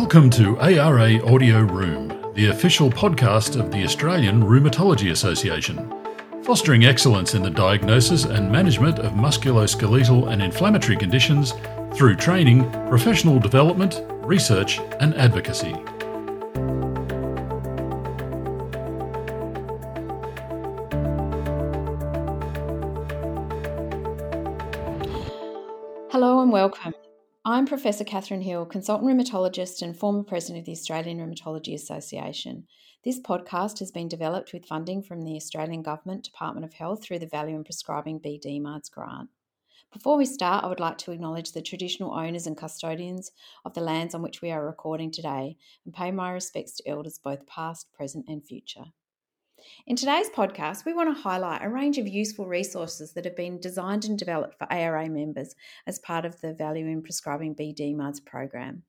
Welcome to ARA Audio Room, the official podcast of the Australian Rheumatology Association, fostering excellence in the diagnosis and management of musculoskeletal and inflammatory conditions through training, professional development, research, and advocacy. Hello and welcome. I'm Professor Catherine Hill, consultant rheumatologist and former president of the Australian Rheumatology Association. This podcast has been developed with funding from the Australian Government Department of Health through the Value in Prescribing BD BDMARDS grant. Before we start, I would like to acknowledge the traditional owners and custodians of the lands on which we are recording today and pay my respects to elders both past, present, and future. In today's podcast, we want to highlight a range of useful resources that have been designed and developed for ARA members as part of the Value in Prescribing BDMARDS program.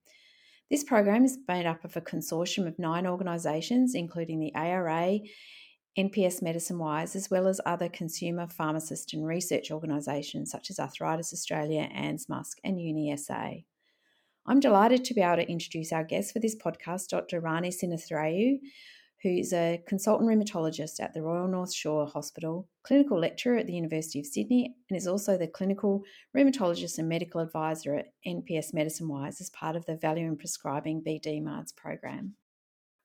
This program is made up of a consortium of nine organisations, including the ARA, NPS Medicine Wise, as well as other consumer, pharmacist, and research organisations such as Arthritis Australia, ANZMUSC, and UniSA. I'm delighted to be able to introduce our guest for this podcast, Dr. Rani Sinnathurai, who's a consultant rheumatologist at the Royal North Shore Hospital, clinical lecturer at the University of Sydney, and is also the clinical rheumatologist and medical advisor at NPS Medicine Wise as part of the Value in Prescribing BDMARDS program.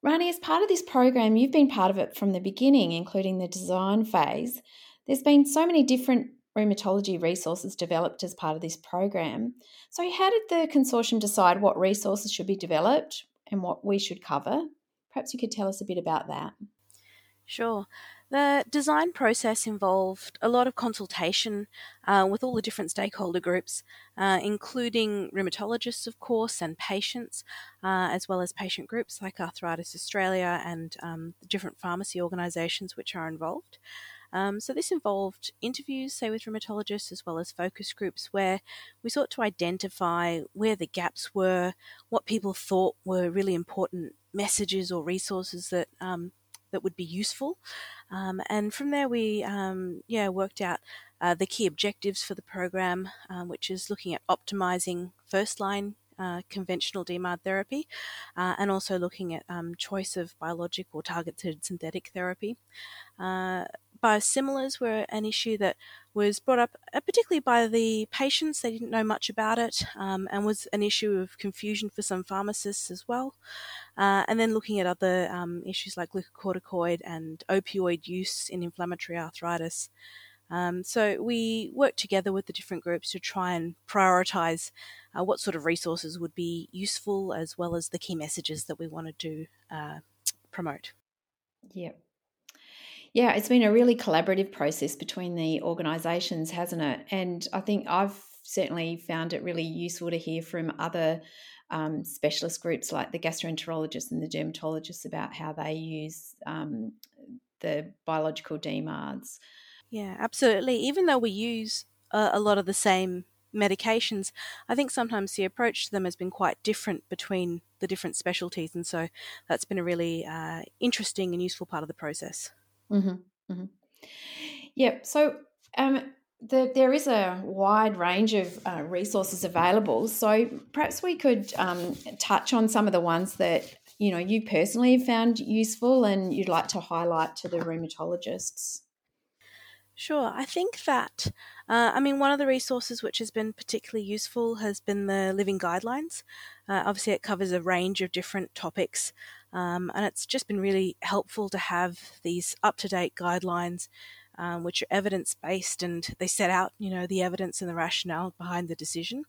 Rani, as part of this program, you've been part of it from the beginning, including the design phase. There's been so many different rheumatology resources developed as part of this program. So, how did the consortium decide what resources should be developed and what we should cover? Perhaps you could tell us a bit about that. Sure. The design process involved a lot of consultation uh, with all the different stakeholder groups, uh, including rheumatologists, of course, and patients, uh, as well as patient groups like Arthritis Australia and um, different pharmacy organisations which are involved. Um, so this involved interviews, say with rheumatologists, as well as focus groups, where we sought to identify where the gaps were, what people thought were really important messages or resources that um, that would be useful, um, and from there we um, yeah worked out uh, the key objectives for the program, um, which is looking at optimizing first line uh, conventional DMARD therapy, uh, and also looking at um, choice of biologic or targeted synthetic therapy. Biosimilars were an issue that was brought up uh, particularly by the patients. They didn't know much about it um, and was an issue of confusion for some pharmacists as well. Uh, and then looking at other um, issues like glucocorticoid and opioid use in inflammatory arthritis. Um, so we worked together with the different groups to try and prioritize uh, what sort of resources would be useful as well as the key messages that we wanted to uh, promote. Yep. Yeah, it's been a really collaborative process between the organisations, hasn't it? And I think I've certainly found it really useful to hear from other um, specialist groups like the gastroenterologists and the dermatologists about how they use um, the biological DMARDs. Yeah, absolutely. Even though we use a, lot of the same medications, I think sometimes the approach to them has been quite different between the different specialties. And so that's been a really uh, interesting and useful part of the process. Mm-hmm, mm-hmm. Yep. So um, the, there is a wide range of uh, resources available. So perhaps we could um, touch on some of the ones that you know you personally have found useful and you'd like to highlight to the rheumatologists. Sure. I think that, uh, I mean, one of the resources which has been particularly useful has been the Living Guidelines. Uh, obviously, it covers a range of different topics, um, and it's just been really helpful to have these up to date guidelines. Um, which are evidence based and they set out, you know, the evidence and the rationale behind the decision,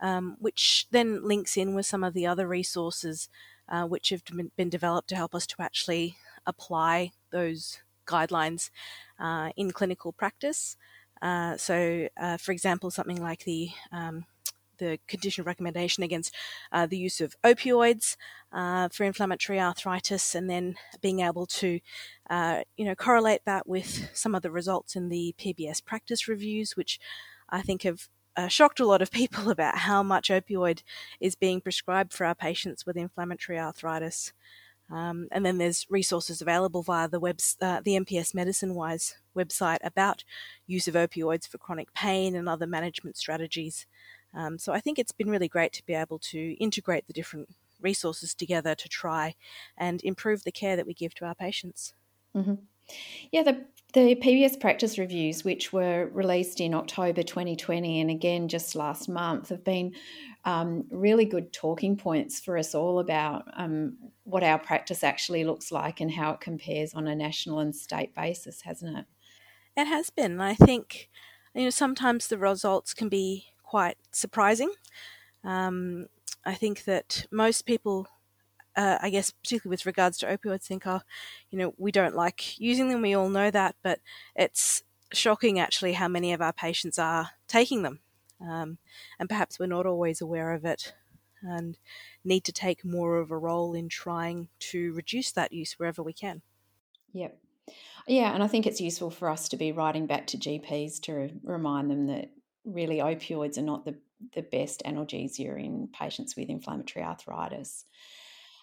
um, which then links in with some of the other resources uh, which have been developed to help us to actually apply those guidelines uh, in clinical practice. Uh, so, uh, for example, something like the um, the condition recommendation against uh, the use of opioids uh, for inflammatory arthritis, and then being able to, uh, you know, correlate that with some of the results in the PBS practice reviews, which I think have uh, shocked a lot of people about how much opioid is being prescribed for our patients with inflammatory arthritis. Um, and then there's resources available via the web, uh, the NPS Medicine Wise website about use of opioids for chronic pain and other management strategies. Um, so I think it's been really great to be able to integrate the different resources together to try and improve the care that we give to our patients. Mm-hmm. Yeah, the the PBS practice reviews, which were released in October 2020 and again just last month, have been um, really good talking points for us all about um, what our practice actually looks like and how it compares on a national and state basis, hasn't it? It has been. I think you know sometimes the results can be quite surprising. Um, I think that most people uh, I guess particularly with regards to opioids, think, oh, you know, we don't like using them. We all know that, but it's shocking actually how many of our patients are taking them, um, and perhaps we're not always aware of it, and need to take more of a role in trying to reduce that use wherever we can. Yep. Yeah, and I think it's useful for us to be writing back to GPs to remind them that really opioids are not the, the best analgesia in patients with inflammatory arthritis.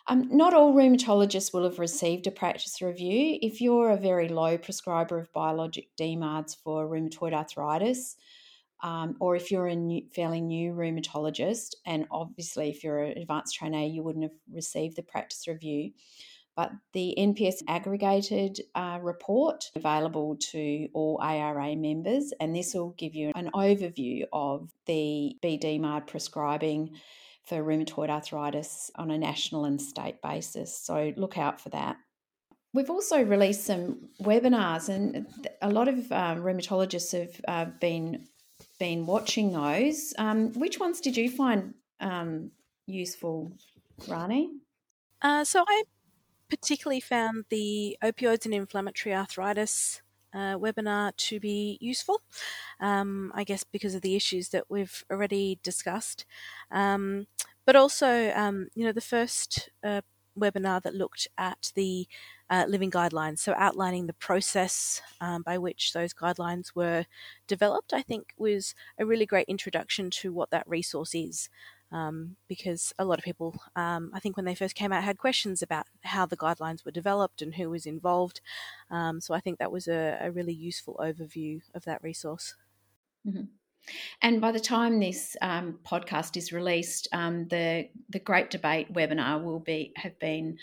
Um, not all rheumatologists will have received a practice review. If you're a very low prescriber of biologic DMARDs for rheumatoid arthritis, um, or if you're a new, fairly new rheumatologist, and obviously if you're an advanced trainee, you wouldn't have received the practice review. But the NPS aggregated uh, report available to all ARA members, and this will give you an overview of the BDMARD prescribing for rheumatoid arthritis on a national and state basis. So look out for that. We've also released some webinars, and a lot of um, rheumatologists have uh, been been watching those. Um, which ones did you find um, useful, Rani? Uh, so I particularly found the opioids and inflammatory arthritis uh, webinar to be useful. Um, I guess because of the issues that we've already discussed, um, but also um, you know the first uh, webinar that looked at the uh, living guidelines, so outlining the process um, by which those guidelines were developed, I think was a really great introduction to what that resource is um, because a lot of people, um, I think, when they first came out, had questions about how the guidelines were developed and who was involved. Um, so I think that was a, a, really useful overview of that resource. Mm-hmm. And by the time this um, podcast is released, um, the the Great Debate webinar will be have been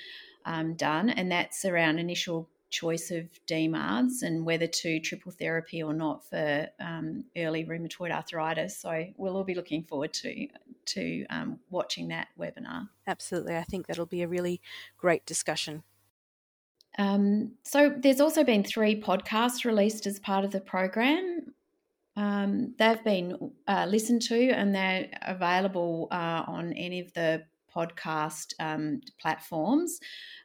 um, done, and that's around initial choice of DMARDs and whether to triple therapy or not for um, early rheumatoid arthritis. So we'll all be looking forward to to um, watching that webinar. Absolutely, I think that'll be a really great discussion. Um, so there's also been three podcasts released as part of the program. Um, they've been uh, listened to and they're available uh, on any of the podcast um, platforms.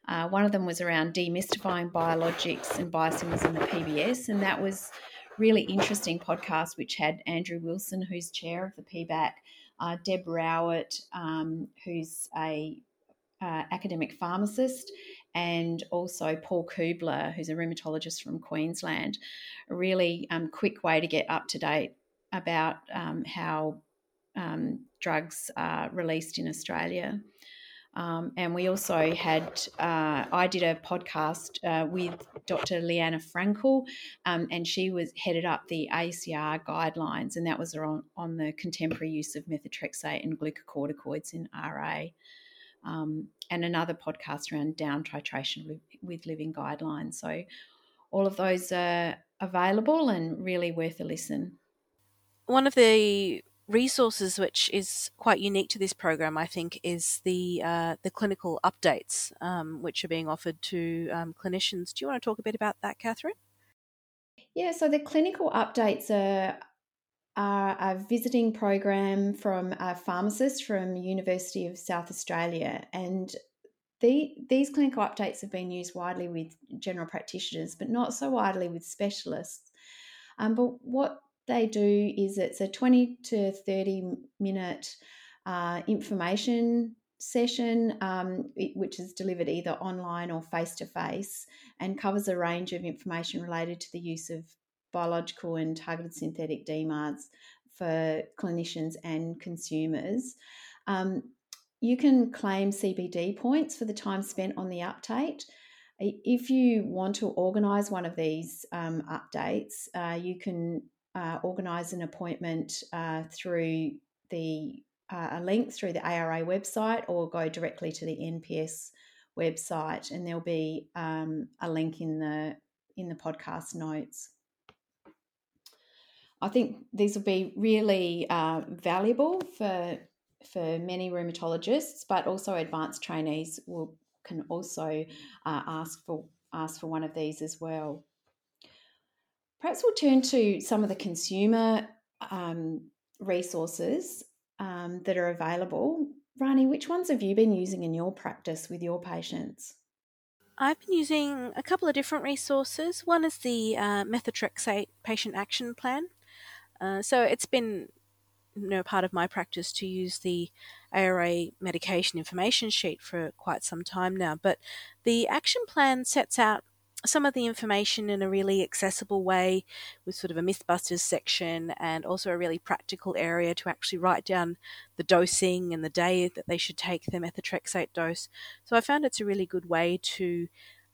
Uh, one of them was around demystifying biologics and biosimilars in the PBS, and that was really interesting podcast, which had Andrew Wilson, who's chair of the PBAC, uh, Deb Rowett, um, who's a uh, academic pharmacist, and also Paul Kubler, who's a rheumatologist from Queensland. A really um, quick way to get up to date about um, how um, drugs are released in Australia. Um, and we also had, uh, I did a podcast uh, with Dr. Liana Fraenkel, um, and she was headed up the ACR guidelines, and that was on, on the contemporary use of methotrexate and glucocorticoids in RA. Um, and another podcast around down titration with living guidelines. So, all of those are available and really worth a listen. One of the resources which is quite unique to this program, I think, is the uh, the clinical updates um, which are being offered to um, clinicians. Do you want to talk a bit about that, Catherine? Yeah, so the clinical updates are, are a visiting program from a pharmacist from University of South Australia, and the, these clinical updates have been used widely with general practitioners, but not so widely with specialists. Um, but what they do is it's a 20 to 30 minute uh, information session, um, which is delivered either online or face to face, and covers a range of information related to the use of biological and targeted synthetic DMARDs for clinicians and consumers. Um, you can claim CPD points for the time spent on the update. If you want to organise one of these um, updates, uh, you can uh, organise an appointment uh, through the uh, a link through the ARA website or go directly to the NPS website, and there'll be um, a link in the in the podcast notes. I think these will be really uh, valuable for for many rheumatologists, but also advanced trainees will can also uh, ask for ask for one of these as well. Perhaps we'll turn to some of the consumer um, resources um, that are available. Rani, which ones have you been using in your practice with your patients? I've been using a couple of different resources. One is the uh, methotrexate patient action plan. Uh, so it's been you know, part of my practice to use the ARA medication information sheet for quite some time now. But the action plan sets out some of the information in a really accessible way with sort of a Mythbusters section and also a really practical area to actually write down the dosing and the day that they should take their methotrexate dose. So I found it's a really good way to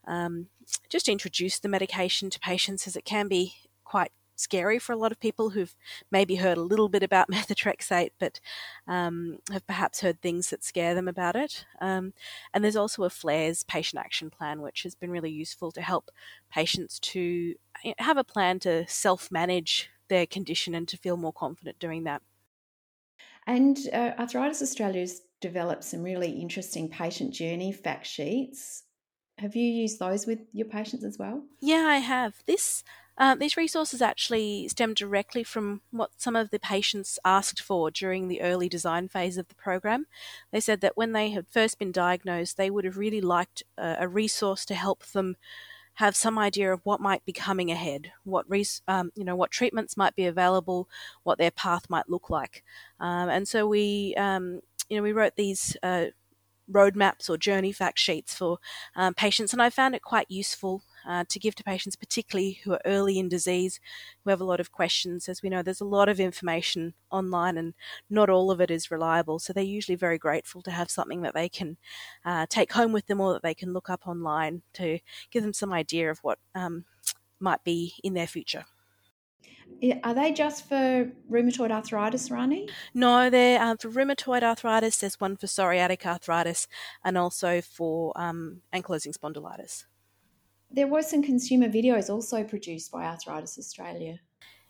um, just introduce the medication to patients as it can be quite scary for a lot of people who've maybe heard a little bit about methotrexate, but um, have perhaps heard things that scare them about it. Um, and there's also a flares patient action plan, which has been really useful to help patients to have a plan to self manage their condition and to feel more confident doing that. And uh, Arthritis Australia's developed some really interesting patient journey fact sheets. Have you used those with your patients as well? Yeah, I have. This uh, these resources actually stem directly from what some of the patients asked for during the early design phase of the program. They said that when they had first been diagnosed, they would have really liked a, a resource to help them have some idea of what might be coming ahead, what res- um, you know, what treatments might be available, what their path might look like, um, and so we, um, you know, we wrote these. Uh, roadmaps or journey fact sheets for um, patients, and I found it quite useful uh, to give to patients, particularly who are early in disease, who have a lot of questions. As we know, there's a lot of information online and not all of it is reliable. So they're usually very grateful to have something that they can uh, take home with them or that they can look up online to give them some idea of what um, might be in their future. Are they just for rheumatoid arthritis, Rani? No, they're um, for rheumatoid arthritis. There's one for psoriatic arthritis and also for um, ankylosing spondylitis there were some consumer videos also produced by Arthritis Australia.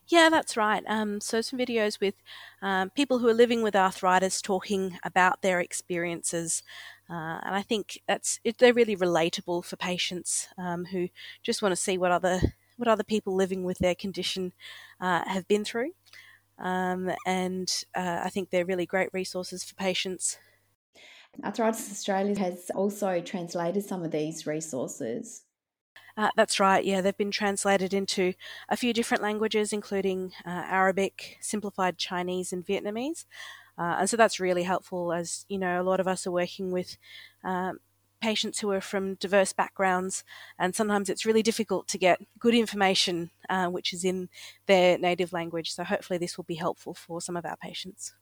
Yeah, that's right. Um, so, some videos with um, people who are living with arthritis talking about their experiences. Uh, and I think that's it, they're really relatable for patients um, who just want to see what other what other people living with their condition uh, have been through. Um, and uh, I think they're really great resources for patients. Arthritis Australia has also translated some of these resources uh, that's right. Yeah, they've been translated into a few different languages, including uh, Arabic, simplified Chinese, and Vietnamese. Uh, and so that's really helpful, as you know, a lot of us are working with um, patients who are from diverse backgrounds, and sometimes it's really difficult to get good information uh, which is in their native language. So hopefully, this will be helpful for some of our patients.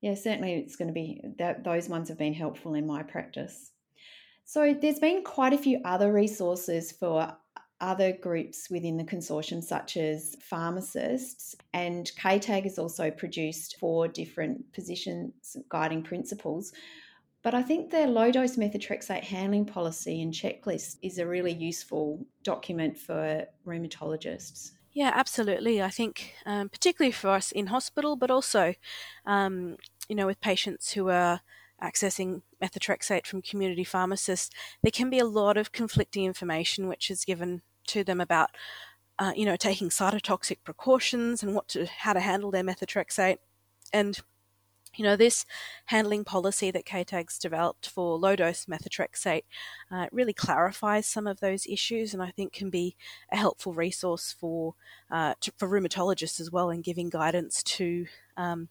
Yeah, certainly, it's going to be that those ones have been helpful in my practice. So there's been quite a few other resources for other groups within the consortium, such as pharmacists, and CATAG has also produced four different positions guiding principles. But I think the low dose methotrexate handling policy and checklist is a really useful document for rheumatologists. Yeah, absolutely. I think, um, particularly for us in hospital, but also, um, you know, with patients who are accessing methotrexate from community pharmacists, there can be a lot of conflicting information which is given to them about, uh, you know, taking cytotoxic precautions and what to how to handle their methotrexate, and you know this handling policy that CATAG's developed for low dose methotrexate uh, really clarifies some of those issues, and I think can be a helpful resource for uh, to, for rheumatologists as well in giving guidance to um,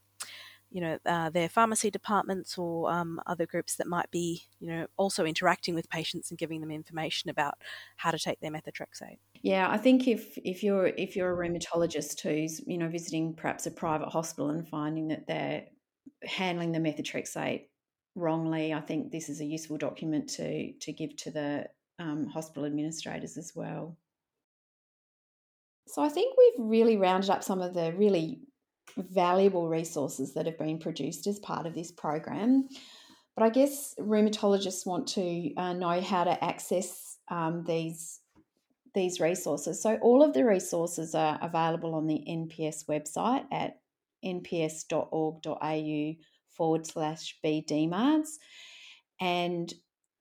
you know, uh, their pharmacy departments or um, other groups that might be, you know, also interacting with patients and giving them information about how to take their methotrexate. Yeah, I think if if you're if you're a rheumatologist who's you know visiting perhaps a private hospital and finding that they're handling the methotrexate wrongly, I think this is a useful document to to give to the um, hospital administrators as well. So I think we've really rounded up some of the really valuable resources that have been produced as part of this program. But I guess rheumatologists want to uh, know how to access um, these these resources. So all of the resources are available on the NPS website at nps.org.au forward slash bdmards. And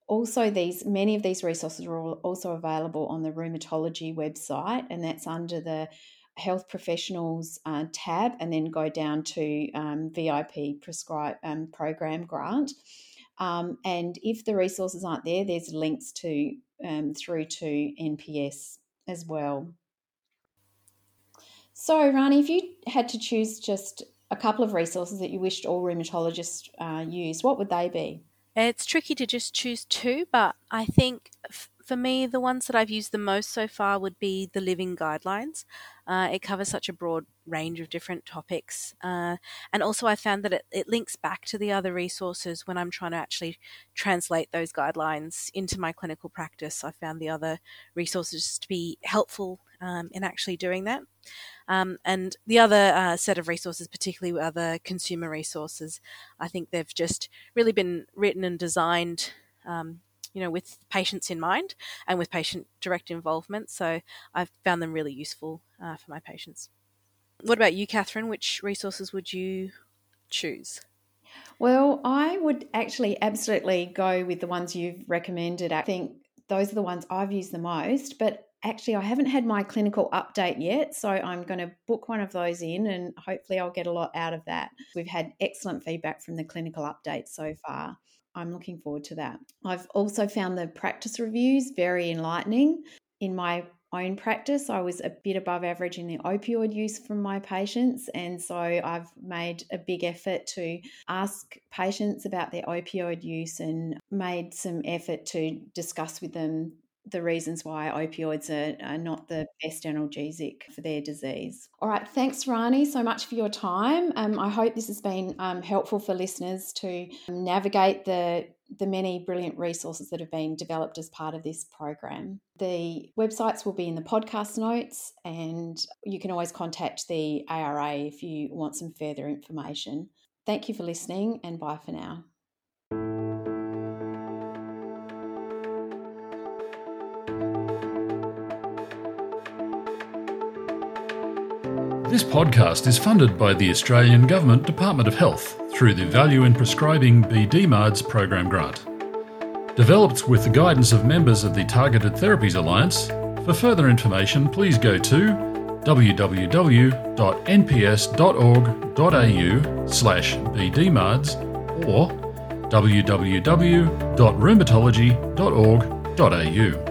also these many of these resources are also available on the rheumatology website and that's under the health professionals uh, tab and then go down to um, vip prescribe um, program grant. Um, and if the resources aren't there there's links to um, through to nps as well. So rani if you had to choose just a couple of resources that you wished all rheumatologists uh, used what would they be? It's tricky to just choose two, but I think for me, the ones that I've used the most so far would be the Living Guidelines. Uh, it covers such a broad range of different topics. Uh, and also, I found that it, it links back to the other resources when I'm trying to actually translate those guidelines into my clinical practice. I found the other resources to be helpful um, in actually doing that. Um, and the other uh, set of resources, particularly other consumer resources, I think they've just really been written and designed. Um, you know, with patients in mind and with patient direct involvement. So I've found them really useful uh, for my patients. What about you, Catherine? Which resources would you choose? Well, I would actually absolutely go with the ones you've recommended. I think those are the ones I've used the most, but actually, I haven't had my clinical update yet, so I'm going to book one of those in and hopefully I'll get a lot out of that. We've had excellent feedback from the clinical update so far. I'm looking forward to that. I've also found the practice reviews very enlightening. In my own practice, I was a bit above average in the opioid use from my patients. And so I've made a big effort to ask patients about their opioid use and made some effort to discuss with them the reasons why opioids are, are, not the best analgesic for their disease. All right, thanks, Rani, so much for your time. Um, I hope this has been um, helpful for listeners to navigate the the many brilliant resources that have been developed as part of this program. The websites will be in the podcast notes, and you can always contact the ARA if you want some further information. Thank you for listening, and bye for now. This podcast is funded by the Australian Government Department of Health through the Value in Prescribing BDMARDS program grant. Developed with the guidance of members of the Targeted Therapies Alliance, for further information please go to www.nps.org.au slash bdmards or www.rheumatology.org.au.